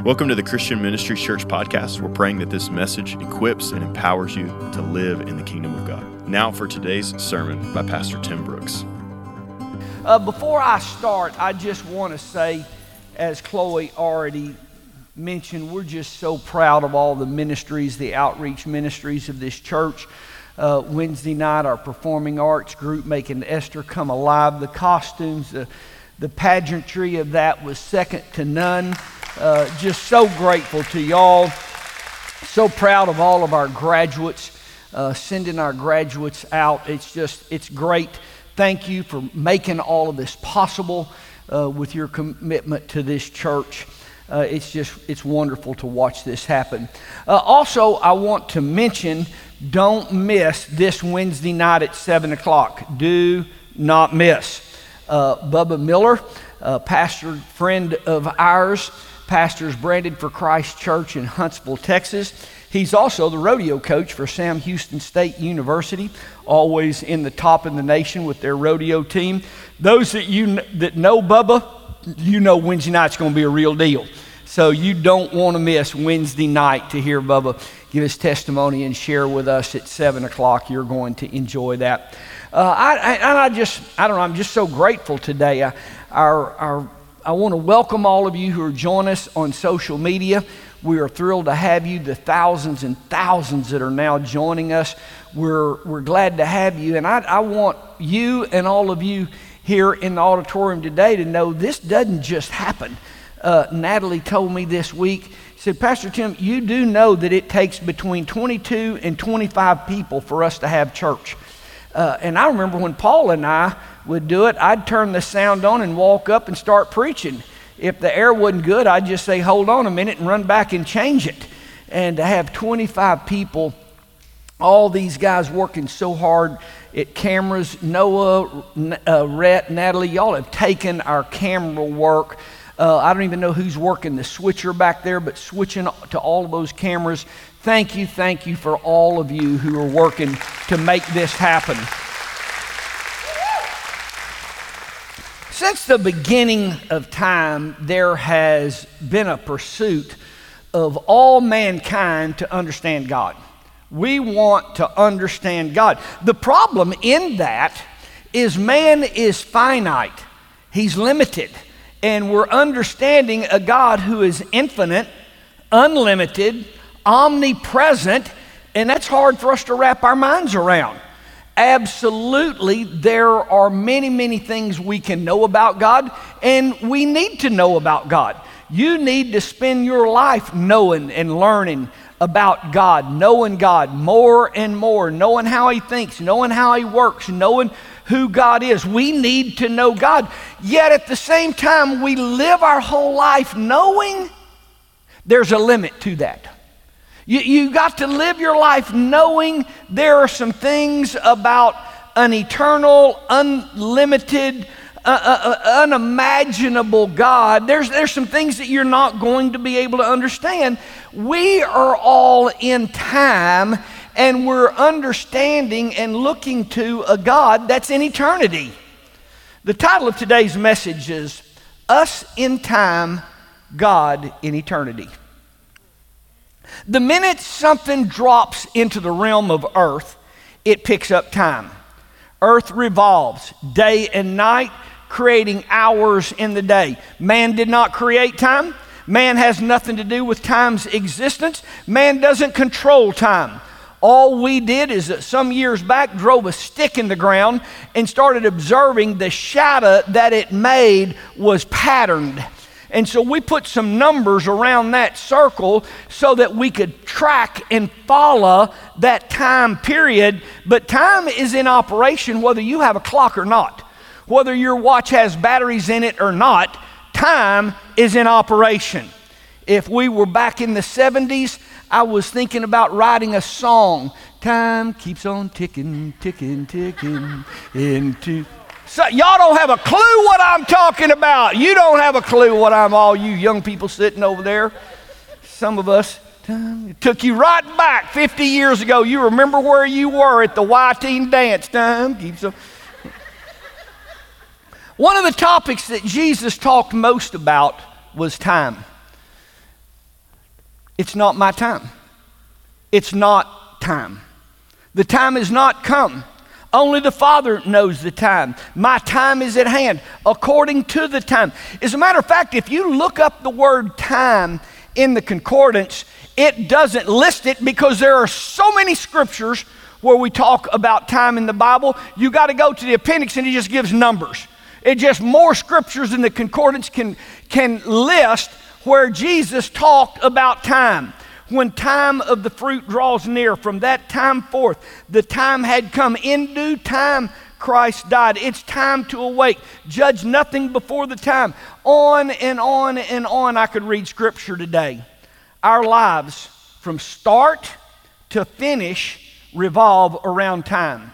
Welcome to the Christian Ministry Church podcast. We're praying that this message equips and empowers you to live in the kingdom of God. Now for today's sermon by Pastor Tim Brooks. Uh, before I start, I just want to say, as Chloe already mentioned, we're just so proud of all the ministries, the outreach ministries of this church. Uh, Wednesday night, our performing arts group making Esther come alive. The costumes, the, the pageantry of that was second to none. Uh, just so grateful to y'all. So proud of all of our graduates, uh, sending our graduates out. It's just, it's great. Thank you for making all of this possible uh, with your commitment to this church. Uh, it's just, it's wonderful to watch this happen. Uh, also, I want to mention don't miss this Wednesday night at 7 o'clock. Do not miss. Bubba Miller, pastor friend of ours, pastors Branded for Christ Church in Huntsville, Texas. He's also the rodeo coach for Sam Houston State University, always in the top in the nation with their rodeo team. Those that you that know Bubba, you know Wednesday night's going to be a real deal. So you don't want to miss Wednesday night to hear Bubba give his testimony and share with us at seven o'clock. You're going to enjoy that. Uh, I, I, I, just, I don't know, I'm just so grateful today. I, our, our I want to welcome all of you who are joining us on social media. We are thrilled to have you, the thousands and thousands that are now joining us. We're, we're glad to have you. And I, I want you and all of you here in the auditorium today to know this doesn't just happen. Uh, Natalie told me this week, said, Pastor Tim, you do know that it takes between 22 and 25 people for us to have church. Uh, and I remember when Paul and I would do it, I'd turn the sound on and walk up and start preaching. If the air wasn't good, I'd just say, hold on a minute and run back and change it. And to have 25 people, all these guys working so hard at cameras, Noah, uh, Rhett, Natalie, y'all have taken our camera work. Uh, I don't even know who's working the switcher back there, but switching to all of those cameras. Thank you, thank you for all of you who are working to make this happen. Since the beginning of time, there has been a pursuit of all mankind to understand God. We want to understand God. The problem in that is man is finite, he's limited, and we're understanding a God who is infinite, unlimited, omnipresent, and that's hard for us to wrap our minds around. Absolutely, there are many, many things we can know about God, and we need to know about God. You need to spend your life knowing and learning about God, knowing God more and more, knowing how He thinks, knowing how He works, knowing who God is. We need to know God. Yet at the same time, we live our whole life knowing there's a limit to that. You, you got to live your life knowing there are some things about an eternal, unlimited, uh, uh, uh, unimaginable God. There's, there's some things that you're not going to be able to understand. We are all in time and we're understanding and looking to a God that's in eternity. The title of today's message is Us in Time, God in Eternity. The minute something drops into the realm of earth, it picks up time. Earth revolves day and night, creating hours in the day. Man did not create time. Man has nothing to do with time's existence. Man doesn't control time. All we did is that some years back drove a stick in the ground and started observing the shadow that it made was patterned. And so we put some numbers around that circle so that we could track and follow that time period. But time is in operation whether you have a clock or not, whether your watch has batteries in it or not, time is in operation. If we were back in the 70s, I was thinking about writing a song. Time keeps on ticking, ticking, ticking into so y'all don't have a clue what I'm talking about. You don't have a clue what I'm all you young people sitting over there. Some of us it took you right back 50 years ago. You remember where you were at the Y-Teen dance. Time. One of the topics that Jesus talked most about was time. It's not my time. It's not time. The time has not come. Only the Father knows the time. My time is at hand, according to the time. As a matter of fact, if you look up the word time in the concordance, it doesn't list it because there are so many scriptures where we talk about time in the Bible. You got to go to the appendix and it just gives numbers. It just more scriptures than the concordance can, can list where Jesus talked about time when time of the fruit draws near, from that time forth, the time had come. In due time, Christ died. It's time to awake. Judge nothing before the time. On and on and on, I could read scripture today. Our lives, from start to finish, revolve around time.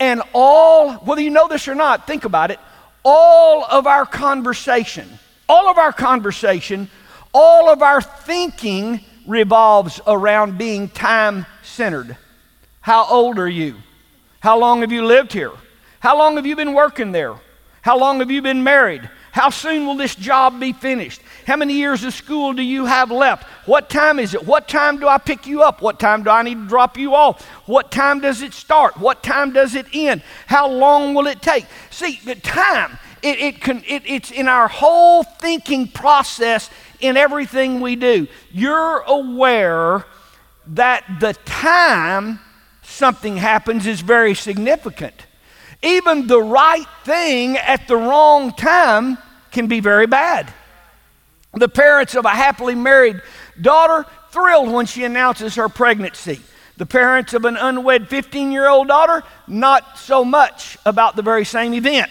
And all, whether you know this or not, think about it, all of our conversation, all of our conversation, all of our thinking revolves around being time centered. How old are you? How long have you lived here? How long have you been working there? How long have you been married? How soon will this job be finished? How many years of school do you have left? What time is it? What time do I pick you up? What time do I need to drop you off? What time does it start? What time does it end? How long will it take? See, the time, it, it can, it, it's in our whole thinking process in everything we do. You're aware that the time something happens is very significant. Even the right thing at the wrong time can be very bad. The parents of a happily married daughter thrilled when she announces her pregnancy. The parents of an unwed 15 year old daughter, not so much about the very same event.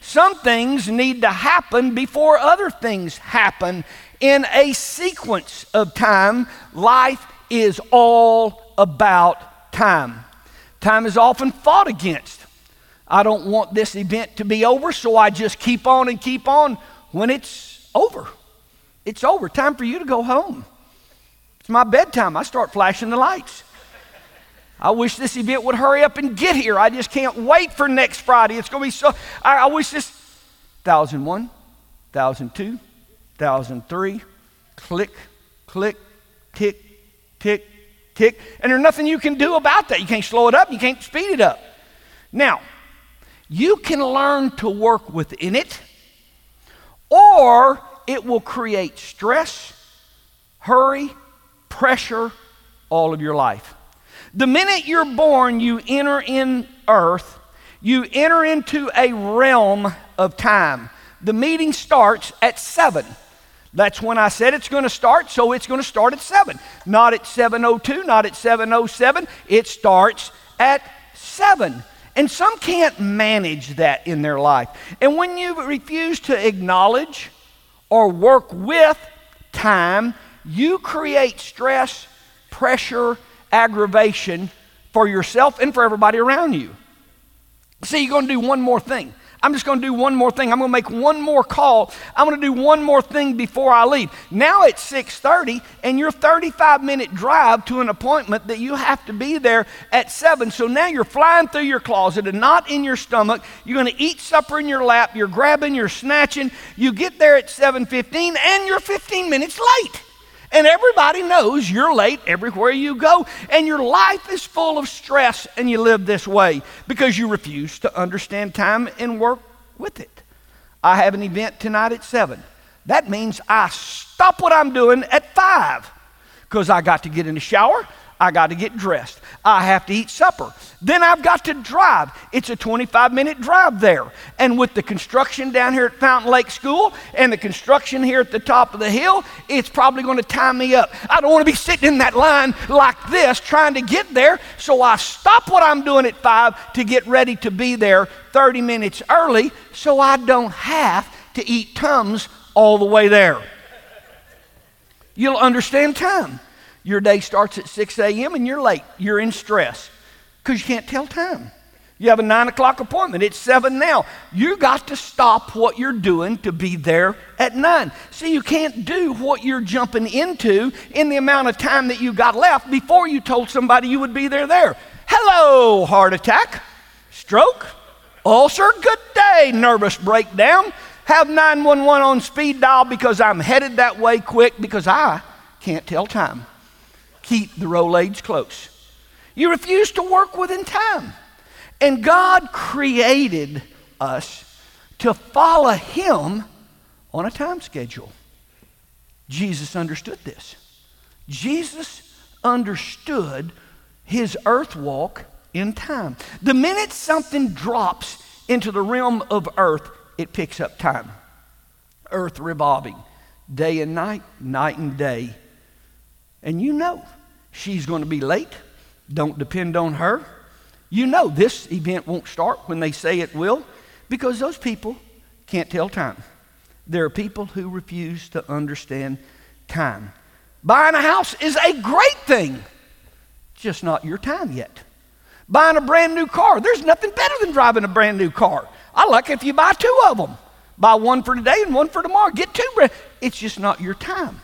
Some things need to happen before other things happen in a sequence of time, life is all about time. Time is often fought against. I don't want this event to be over, so I just keep on and keep on when it's over. It's over. Time for you to go home. It's my bedtime. I start flashing the lights. I wish this event would hurry up and get here. I just can't wait for next Friday. It's going to be so. I, I wish this 1001, 1002, 1003, click, click, tick, tick, tick. And there's nothing you can do about that. You can't slow it up, you can't speed it up. Now, you can learn to work within it, or it will create stress, hurry, pressure all of your life. The minute you're born, you enter in earth, you enter into a realm of time. The meeting starts at 7. That's when I said it's going to start, so it's going to start at 7. Not at 702, not at 707. It starts at 7. And some can't manage that in their life. And when you refuse to acknowledge or work with time, you create stress, pressure, aggravation for yourself and for everybody around you. See, you're going to do one more thing. I'm just going to do one more thing. I'm going to make one more call. I'm going to do one more thing before I leave. Now it's 6:30 and you're 35 minute drive to an appointment that you have to be there at 7. So now you're flying through your closet, and not in your stomach. You're going to eat supper in your lap. You're grabbing, you're snatching. You get there at 7:15 and you're 15 minutes late. And everybody knows you're late everywhere you go. And your life is full of stress, and you live this way because you refuse to understand time and work with it. I have an event tonight at 7. That means I stop what I'm doing at 5 because I got to get in the shower. I got to get dressed. I have to eat supper. Then I've got to drive. It's a 25 minute drive there. And with the construction down here at Fountain Lake School and the construction here at the top of the hill, it's probably going to tie me up. I don't want to be sitting in that line like this trying to get there. So I stop what I'm doing at 5 to get ready to be there 30 minutes early so I don't have to eat Tums all the way there. You'll understand time. Your day starts at 6 a.m. and you're late. You're in stress because you can't tell time. You have a 9 o'clock appointment. It's 7 now. You got to stop what you're doing to be there at 9. See, you can't do what you're jumping into in the amount of time that you got left before you told somebody you would be there there. Hello, heart attack, stroke, ulcer, good day, nervous breakdown. Have 911 on speed dial because I'm headed that way quick because I can't tell time. Keep the Rolaids close. You refuse to work within time. And God created us to follow Him on a time schedule. Jesus understood this. Jesus understood his earth walk in time. The minute something drops into the realm of earth, it picks up time. Earth revolving, day and night, night and day. And you know she's going to be late. Don't depend on her. You know this event won't start when they say it will because those people can't tell time. There are people who refuse to understand time. Buying a house is a great thing, just not your time yet. Buying a brand new car, there's nothing better than driving a brand new car. I like if you buy two of them. Buy one for today and one for tomorrow. Get two. It's just not your time.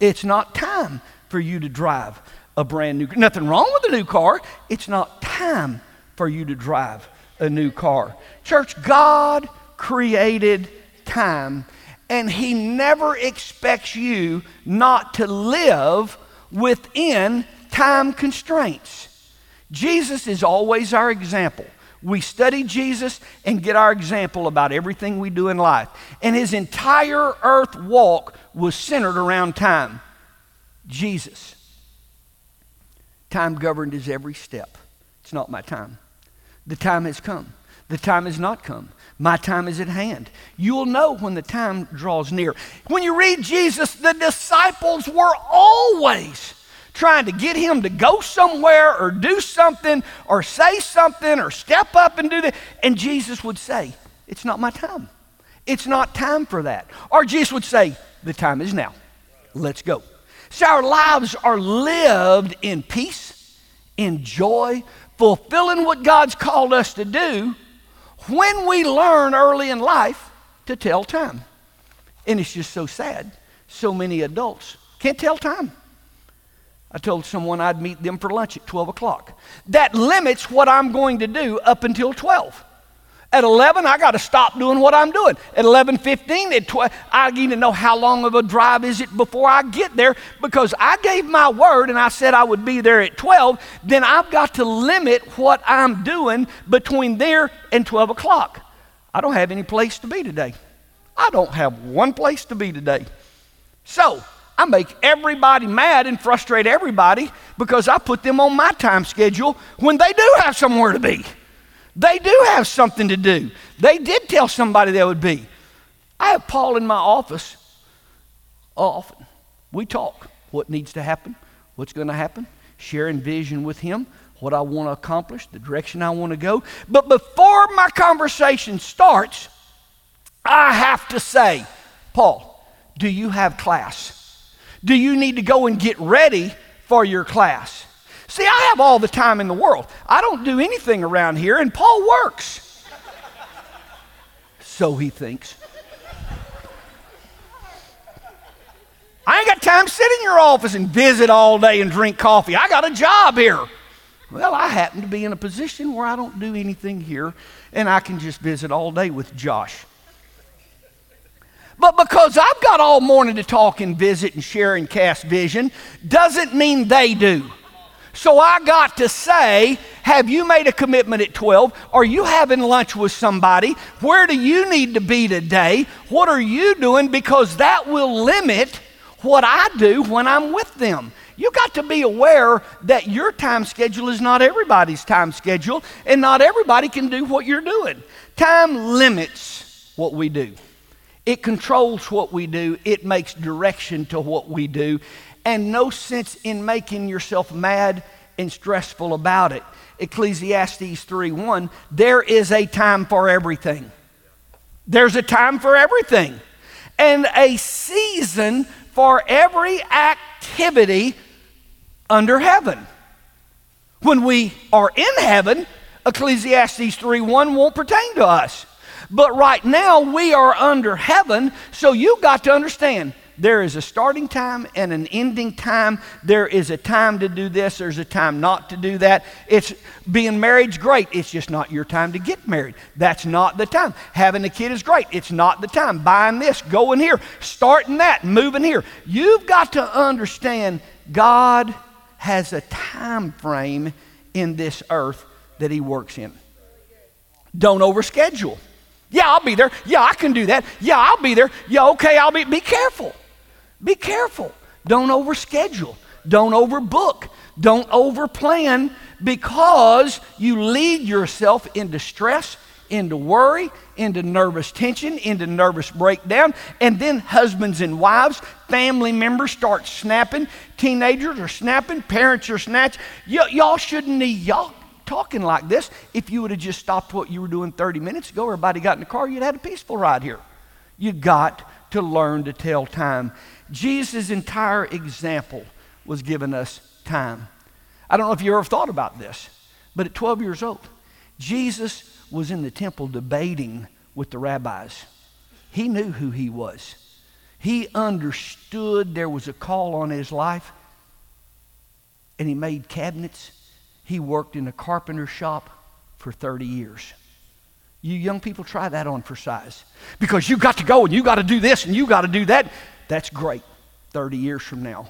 It's not time for you to drive a brand new nothing wrong with a new car. It's not time for you to drive a new car. Church, God created time and he never expects you not to live within time constraints. Jesus is always our example. We study Jesus and get our example about everything we do in life. And his entire earth walk was centered around time. Jesus. Time governed his every step. It's not my time. The time has come. The time has not come. My time is at hand. You'll know when the time draws near. When you read Jesus, the disciples were always trying to get him to go somewhere or do something or say something or step up and do that. And Jesus would say, It's not my time. It's not time for that. Or Jesus would say, The time is now. Let's go. So our lives are lived in peace, in joy, fulfilling what God's called us to do when we learn early in life to tell time. And it's just so sad. So many adults can't tell time. I told someone I'd meet them for lunch at 12 o'clock. That limits what I'm going to do up until 12. At 11, I got to stop doing what I'm doing. At 11:15, at 12, I need to know how long of a drive is it before I get there because I gave my word and I said I would be there at 12. Then I've got to limit what I'm doing between there and 12 o'clock. I don't have any place to be today. I don't have one place to be today. So I make everybody mad and frustrate everybody because I put them on my time schedule when they do have somewhere to be. They do have something to do. They did tell somebody they would be. I have Paul in my office often. We talk what needs to happen, what's going to happen, sharing vision with him, what I want to accomplish, the direction I want to go. But before my conversation starts, I have to say, Paul, do you have class? Do you need to go and get ready for your class? See, I have all the time in the world. I don't do anything around here, and Paul works. so he thinks. I ain't got time to sit in your office and visit all day and drink coffee. I got a job here. Well, I happen to be in a position where I don't do anything here, and I can just visit all day with Josh. But because I've got all morning to talk and visit and share and cast vision, doesn't mean they do. So I got to say, have you made a commitment at 12? Are you having lunch with somebody? Where do you need to be today? What are you doing? Because that will limit what I do when I'm with them. You got to be aware that your time schedule is not everybody's time schedule, and not everybody can do what you're doing. Time limits what we do. It controls what we do. It makes direction to what we do and no sense in making yourself mad and stressful about it. Ecclesiastes 3:1 There is a time for everything. There's a time for everything. And a season for every activity under heaven. When we are in heaven, Ecclesiastes 3:1 won't pertain to us. But right now we are under heaven, so you've got to understand there is a starting time and an ending time. There is a time to do this, there's a time not to do that. It's being married's great. It's just not your time to get married. That's not the time. Having a kid is great. It's not the time. Buying this, going here, starting that, moving here. You've got to understand God has a time frame in this earth that he works in. Don't overschedule. Yeah, I'll be there. Yeah, I can do that. Yeah, I'll be there. Yeah, okay, I'll be. Be careful. Be careful. Don't overschedule. Don't overbook. Don't overplan because you lead yourself into stress, into worry, into nervous tension, into nervous breakdown. And then husbands and wives, family members start snapping. Teenagers are snapping. Parents are snatching. Y- y'all shouldn't need y'all talking like this. If you would have just stopped what you were doing 30 minutes ago, everybody got in the car, you'd had a peaceful ride here. You got to learn to tell time. Jesus' entire example was giving us time. I don't know if you ever thought about this, but at 12 years old, Jesus was in the temple debating with the rabbis. He knew who he was. He understood there was a call on his life, and he made cabinets he worked in a carpenter shop for 30 years. You young people, try that on for size. Because you got to go and you got to do this and you got to do that. That's great 30 years from now.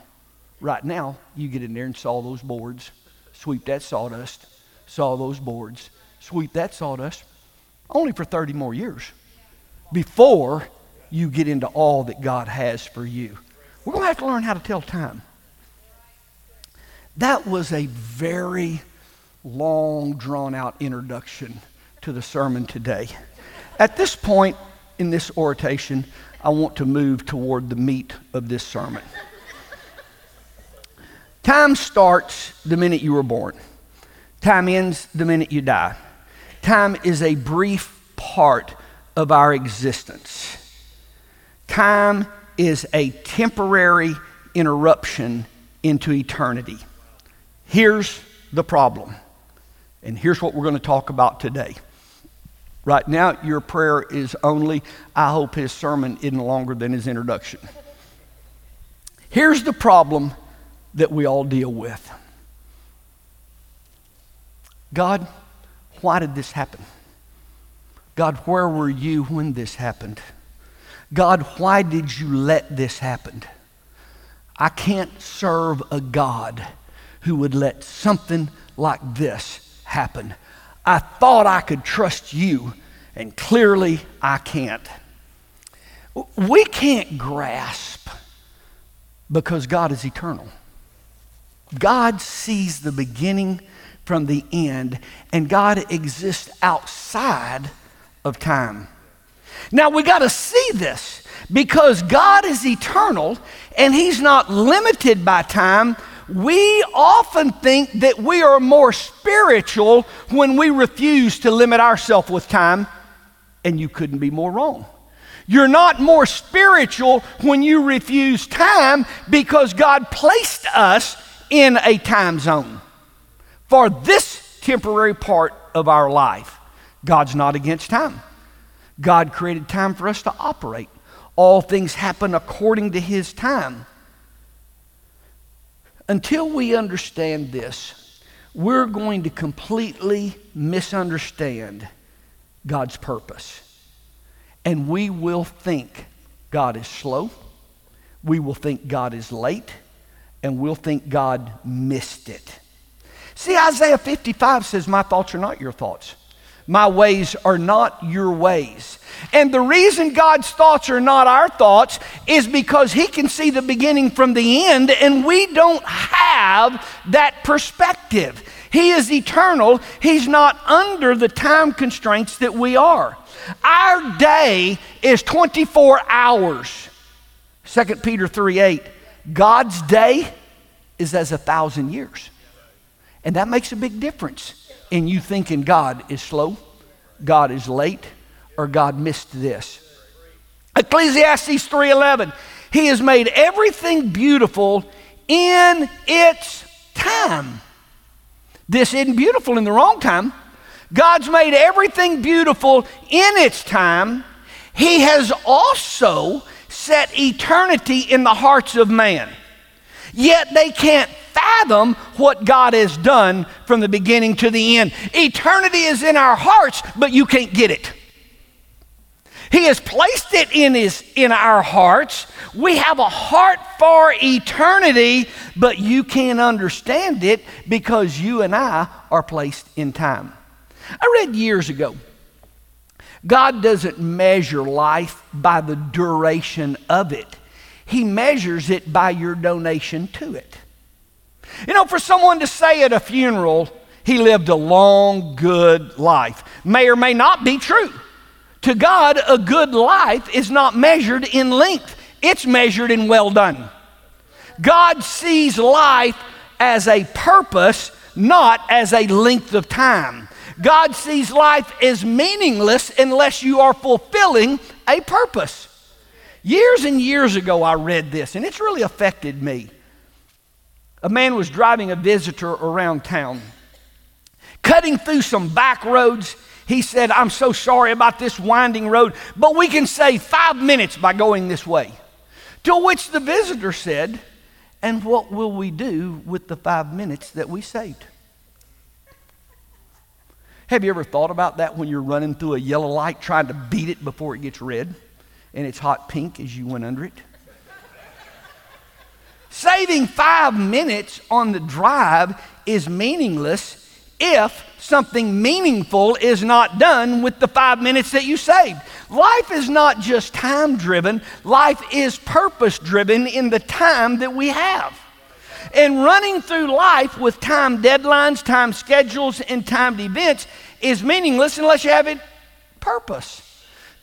Right now, you get in there and saw those boards, sweep that sawdust, saw those boards, sweep that sawdust, only for 30 more years before you get into all that God has for you. We're going to have to learn how to tell time. That was a very long, drawn out introduction to the sermon today. At this point in this oration, I want to move toward the meat of this sermon. Time starts the minute you were born, time ends the minute you die. Time is a brief part of our existence. Time is a temporary interruption into eternity. Here's the problem, and here's what we're going to talk about today. Right now, your prayer is only, I hope his sermon isn't longer than his introduction. Here's the problem that we all deal with God, why did this happen? God, where were you when this happened? God, why did you let this happen? I can't serve a God who would let something like this happen. I thought I could trust you, and clearly I can't. We can't grasp because God is eternal. God sees the beginning from the end, and God exists outside of time. Now we got to see this because God is eternal and He's not limited by time we often think that we are more spiritual when we refuse to limit ourselves with time, and you couldn't be more wrong. You're not more spiritual when you refuse time because God placed us in a time zone for this temporary part of our life. God's not against time. God created time for us to operate. All things happen according to His time. Until we understand this, we're going to completely misunderstand God's purpose. And we will think God is slow, we will think God is late, and we'll think God missed it. See, Isaiah 55 says, My thoughts are not your thoughts. My ways are not your ways. And the reason God's thoughts are not our thoughts is because He can see the beginning from the end, and we don't have that perspective. He is eternal, He's not under the time constraints that we are. Our day is 24 hours. 2 Peter 3 8. God's day is as a thousand years. And that makes a big difference in you thinking God is slow, God is late, or God missed this. Ecclesiastes 3:11 He has made everything beautiful in its time. This isn't beautiful in the wrong time. God's made everything beautiful in its time. He has also set eternity in the hearts of man. Yet they can't fathom what God has done from the beginning to the end. Eternity is in our hearts, but you can't get it. He has placed it in, his, in our hearts. We have a heart for eternity, but you can't understand it because you and I are placed in time. I read years ago God doesn't measure life by the duration of it, He measures it by your donation to it. You know, for someone to say at a funeral, he lived a long, good life, may or may not be true. To God, a good life is not measured in length, it's measured in well done. God sees life as a purpose, not as a length of time. God sees life as meaningless unless you are fulfilling a purpose. Years and years ago, I read this, and it's really affected me. A man was driving a visitor around town. Cutting through some back roads, he said, I'm so sorry about this winding road, but we can save five minutes by going this way. To which the visitor said, And what will we do with the five minutes that we saved? Have you ever thought about that when you're running through a yellow light trying to beat it before it gets red and it's hot pink as you went under it? Saving five minutes on the drive is meaningless if something meaningful is not done with the five minutes that you saved. Life is not just time driven, life is purpose driven in the time that we have. And running through life with time deadlines, time schedules, and timed events is meaningless unless you have a purpose.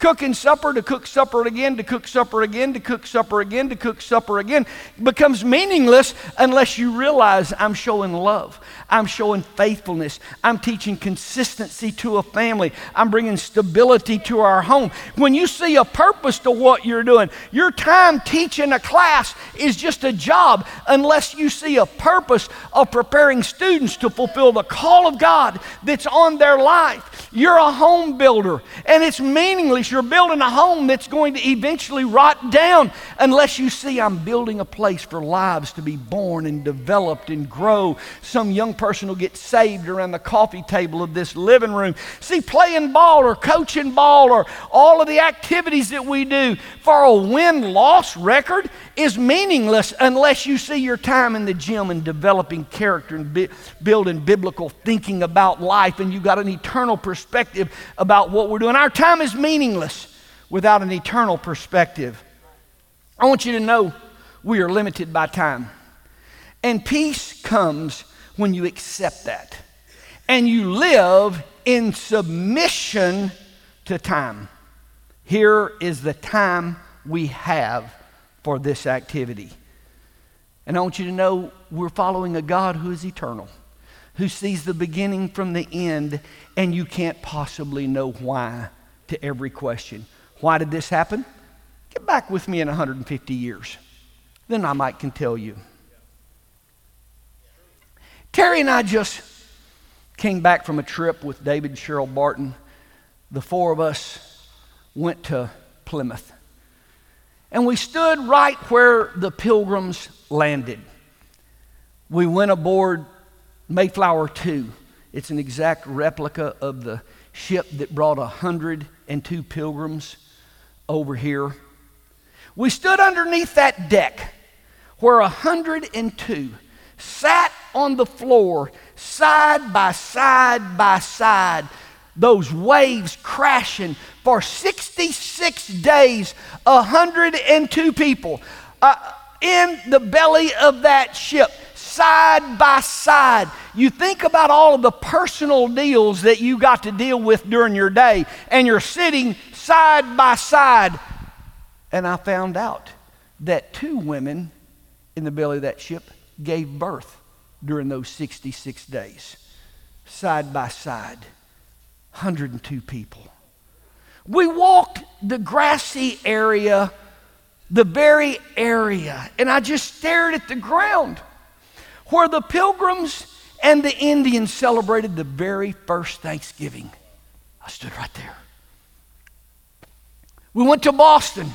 Cooking supper to cook supper again, to cook supper again, to cook supper again, to cook supper again becomes meaningless unless you realize I'm showing love. I'm showing faithfulness. I'm teaching consistency to a family. I'm bringing stability to our home. When you see a purpose to what you're doing, your time teaching a class is just a job unless you see a purpose of preparing students to fulfill the call of God that's on their life. You're a home builder, and it's meaningless. You're building a home that's going to eventually rot down unless you see I'm building a place for lives to be born and developed and grow. Some young person will get saved around the coffee table of this living room. See, playing ball or coaching ball or all of the activities that we do for a win loss record is meaningless unless you see your time in the gym and developing character and bi- building biblical thinking about life and you got an eternal perspective about what we're doing. Our time is meaningless without an eternal perspective. I want you to know we are limited by time. And peace comes when you accept that and you live in submission to time. Here is the time we have for this activity. And I want you to know we're following a God who is eternal, who sees the beginning from the end, and you can't possibly know why to every question. Why did this happen? Get back with me in 150 years. Then I might can tell you. Terry and I just came back from a trip with David and Cheryl Barton. The four of us went to Plymouth. And we stood right where the pilgrims landed. We went aboard Mayflower 2. It's an exact replica of the ship that brought 102 pilgrims over here. We stood underneath that deck where 102 sat on the floor, side by side by side, those waves crashing for 66 days, 102 people uh, in the belly of that ship, side by side. You think about all of the personal deals that you got to deal with during your day, and you're sitting side by side. And I found out that two women in the belly of that ship gave birth during those 66 days, side by side, 102 people. We walked the grassy area, the very area, and I just stared at the ground where the pilgrims and the Indians celebrated the very first Thanksgiving. I stood right there. We went to Boston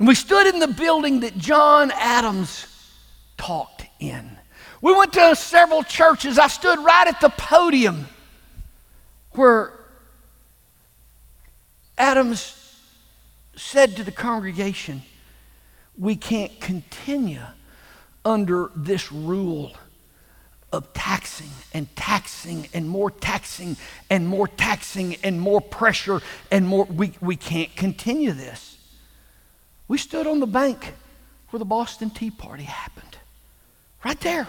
And we stood in the building that John Adams talked in. We went to several churches. I stood right at the podium where Adams said to the congregation, We can't continue under this rule of taxing and taxing and more taxing and more taxing and more pressure and more. We, we can't continue this. We stood on the bank where the Boston Tea Party happened, right there.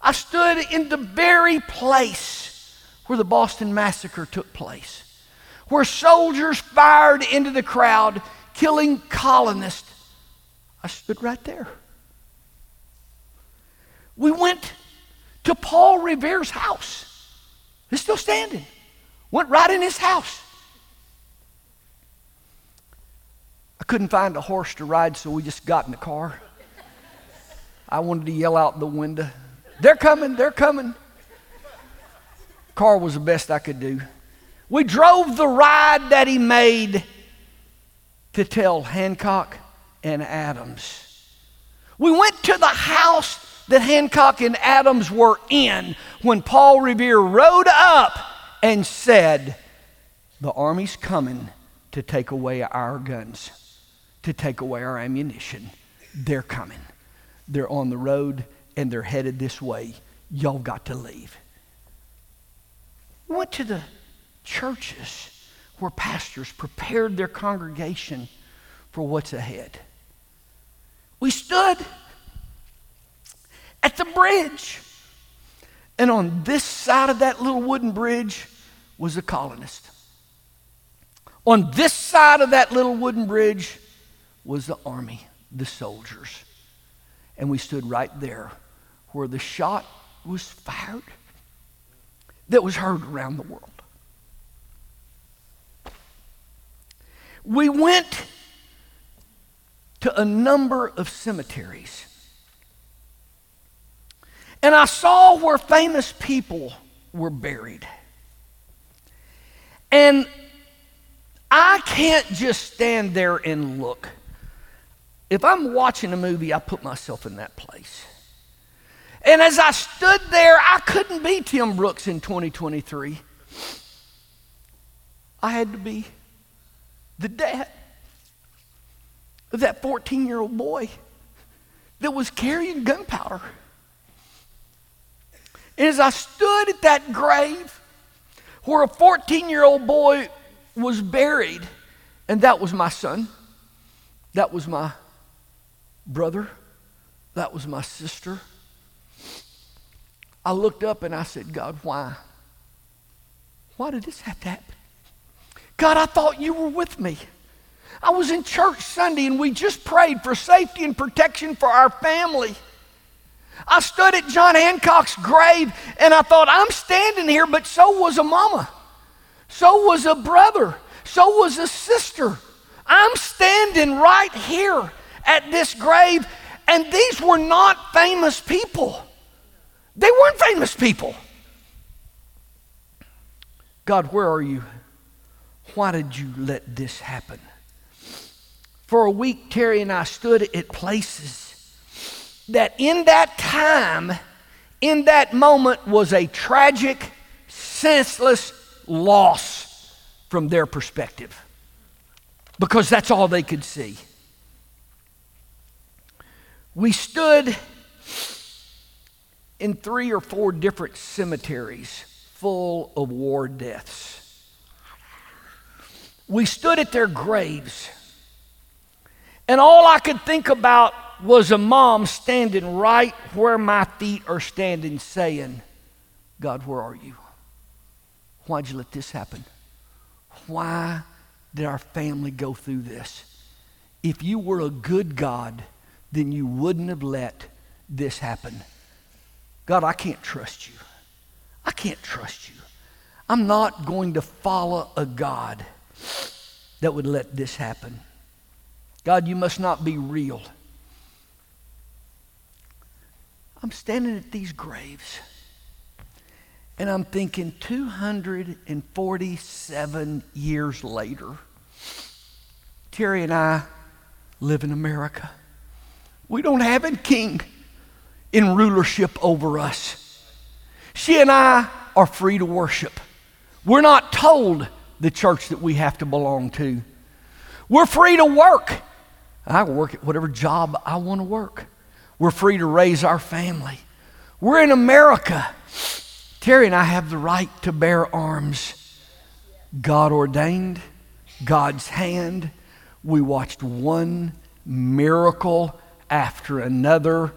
I stood in the very place where the Boston Massacre took place where soldiers fired into the crowd, killing colonists. I stood right there. We went to Paul Revere's house. It's still standing. Went right in his house. I couldn't find a horse to ride, so we just got in the car. I wanted to yell out the window, They're coming, they're coming. Car was the best I could do. We drove the ride that he made to tell Hancock and Adams. We went to the house that Hancock and Adams were in when Paul Revere rode up and said, The Army's coming to take away our guns, to take away our ammunition. They're coming. They're on the road and they're headed this way. Y'all got to leave. We went to the churches where pastors prepared their congregation for what's ahead. We stood at the bridge, and on this side of that little wooden bridge was a colonist. On this side of that little wooden bridge was the army, the soldiers. And we stood right there where the shot was fired that was heard around the world. We went to a number of cemeteries. And I saw where famous people were buried. And I can't just stand there and look. If I'm watching a movie, I put myself in that place. And as I stood there, I couldn't be Tim Brooks in 2023. I had to be the dad of that 14 year old boy that was carrying gunpowder. And as I stood at that grave where a 14 year old boy was buried, and that was my son, that was my brother, that was my sister. I looked up and I said, God, why? Why did this have to happen? God, I thought you were with me. I was in church Sunday and we just prayed for safety and protection for our family. I stood at John Hancock's grave and I thought, I'm standing here, but so was a mama. So was a brother. So was a sister. I'm standing right here at this grave, and these were not famous people. They weren't famous people. God, where are you? Why did you let this happen? For a week, Terry and I stood at places that in that time, in that moment, was a tragic, senseless loss from their perspective because that's all they could see. We stood in three or four different cemeteries full of war deaths. We stood at their graves, and all I could think about was a mom standing right where my feet are standing, saying, God, where are you? Why'd you let this happen? Why did our family go through this? If you were a good God, then you wouldn't have let this happen. God, I can't trust you. I can't trust you. I'm not going to follow a God that would let this happen. God, you must not be real. I'm standing at these graves and I'm thinking 247 years later, Terry and I live in America. We don't have a king in rulership over us. She and I are free to worship. We're not told the church that we have to belong to. We're free to work. I work at whatever job I want to work. We're free to raise our family. We're in America. Terry and I have the right to bear arms. God ordained, God's hand. We watched one miracle after another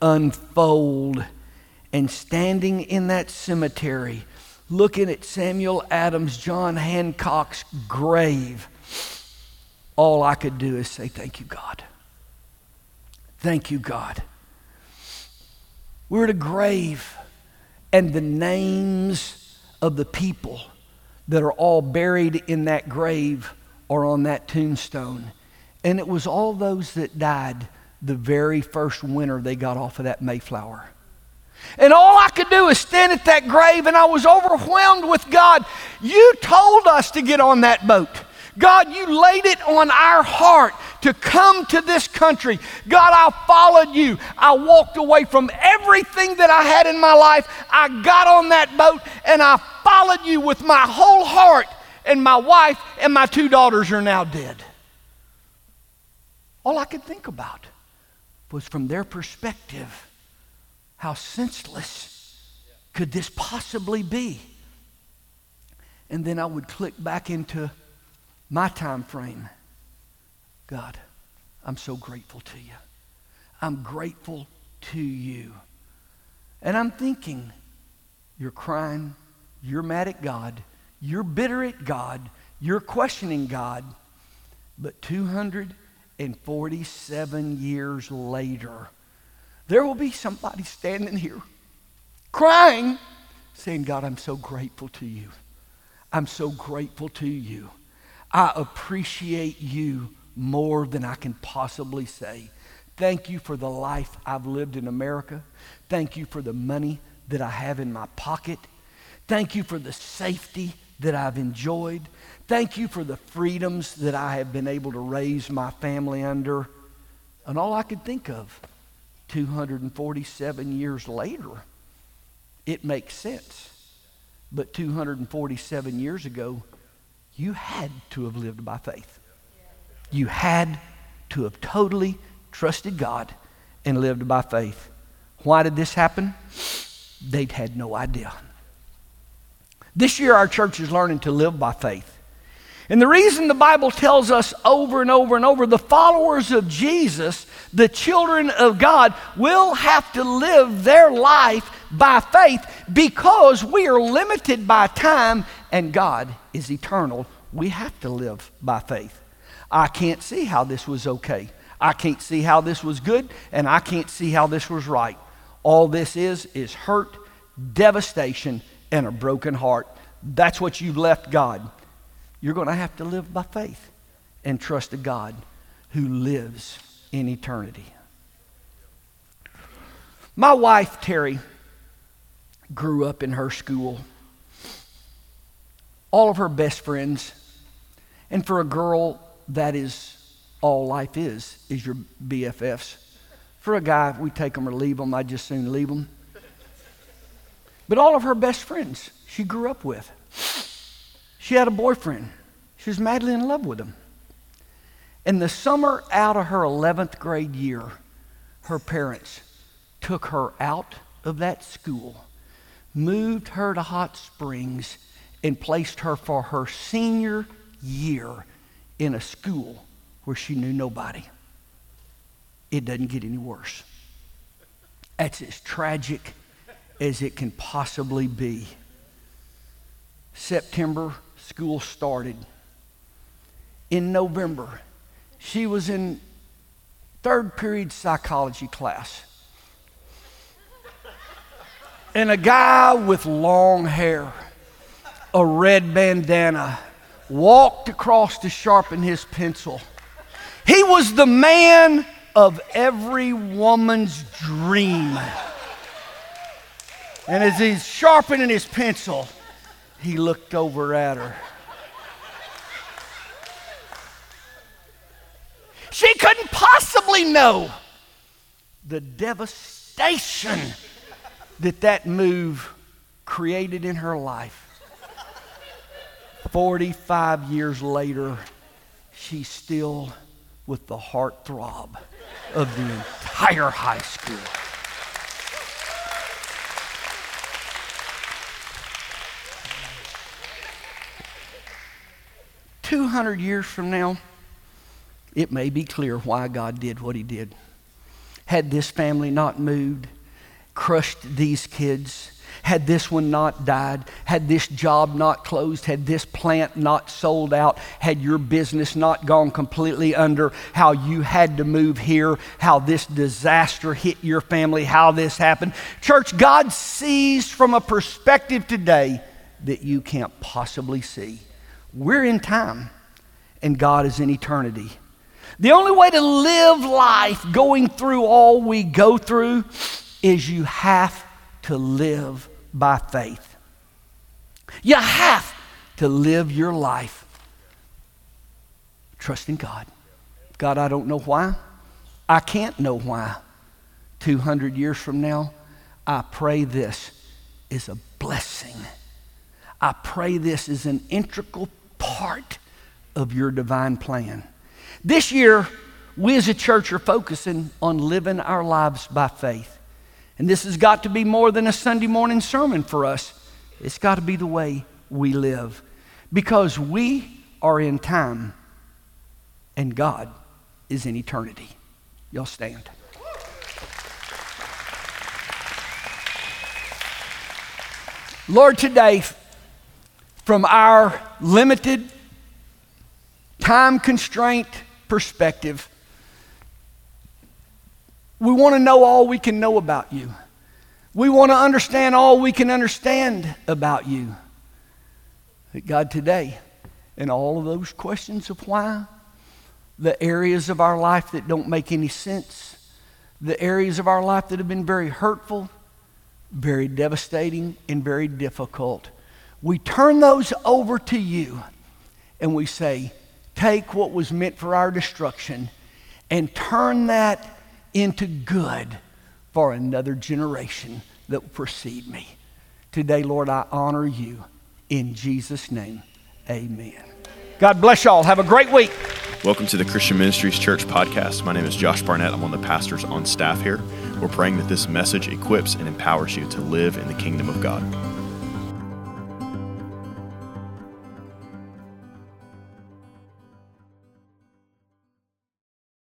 unfold. And standing in that cemetery, looking at Samuel Adams, John Hancock's grave, all I could do is say, Thank you, God. Thank you, God. We're at a grave, and the names of the people that are all buried in that grave are on that tombstone. And it was all those that died the very first winter they got off of that Mayflower. And all I could do is stand at that grave, and I was overwhelmed with God. You told us to get on that boat. God, you laid it on our heart to come to this country. God, I followed you. I walked away from everything that I had in my life. I got on that boat and I followed you with my whole heart. And my wife and my two daughters are now dead. All I could think about was from their perspective how senseless could this possibly be? And then I would click back into my time frame. God, I'm so grateful to you. I'm grateful to you. And I'm thinking, you're crying, you're mad at God, you're bitter at God, you're questioning God. But 247 years later, there will be somebody standing here crying, saying, God, I'm so grateful to you. I'm so grateful to you. I appreciate you more than I can possibly say. Thank you for the life I've lived in America. Thank you for the money that I have in my pocket. Thank you for the safety that I've enjoyed. Thank you for the freedoms that I have been able to raise my family under. And all I could think of, 247 years later, it makes sense. But 247 years ago, you had to have lived by faith. You had to have totally trusted God and lived by faith. Why did this happen? They'd had no idea. This year, our church is learning to live by faith. And the reason the Bible tells us over and over and over the followers of Jesus, the children of God, will have to live their life by faith because we are limited by time and God is eternal. We have to live by faith. I can't see how this was okay. I can't see how this was good, and I can't see how this was right. All this is is hurt, devastation, and a broken heart. That's what you've left God. You're going to have to live by faith and trust a God who lives in eternity. My wife, Terry, grew up in her school. All of her best friends, and for a girl, that is all life is, is your BFFs. For a guy, we take them or leave them, I'd just soon leave them. But all of her best friends she grew up with, she had a boyfriend. She was madly in love with him. In the summer out of her 11th grade year, her parents took her out of that school moved her to Hot Springs, and placed her for her senior year in a school where she knew nobody. It doesn't get any worse. That's as tragic as it can possibly be. September, school started. In November, she was in third period psychology class and a guy with long hair, a red bandana, walked across to sharpen his pencil. He was the man of every woman's dream. And as he's sharpening his pencil, he looked over at her. She couldn't possibly know the devastation that that move created in her life. 45 years later, she's still with the heartthrob of the entire high school. Two hundred years from now, it may be clear why God did what He did. Had this family not moved, crushed these kids, had this one not died, had this job not closed, had this plant not sold out, had your business not gone completely under, how you had to move here, how this disaster hit your family, how this happened. Church, God sees from a perspective today that you can't possibly see. We're in time, and God is in eternity. The only way to live life going through all we go through is you have to live by faith. You have to live your life trusting God. God, I don't know why. I can't know why. 200 years from now, I pray this is a blessing. I pray this is an integral part of your divine plan. This year, we as a church are focusing on living our lives by faith. And this has got to be more than a Sunday morning sermon for us. It's got to be the way we live. Because we are in time and God is in eternity. Y'all stand. Lord, today, from our limited, time constraint perspective, we want to know all we can know about you. We want to understand all we can understand about you. But God, today, in all of those questions of why, the areas of our life that don't make any sense, the areas of our life that have been very hurtful, very devastating, and very difficult, we turn those over to you and we say, Take what was meant for our destruction and turn that into good for another generation that will precede me. Today, Lord, I honor you. In Jesus' name, amen. God bless y'all. Have a great week. Welcome to the Christian Ministries Church podcast. My name is Josh Barnett. I'm one of the pastors on staff here. We're praying that this message equips and empowers you to live in the kingdom of God.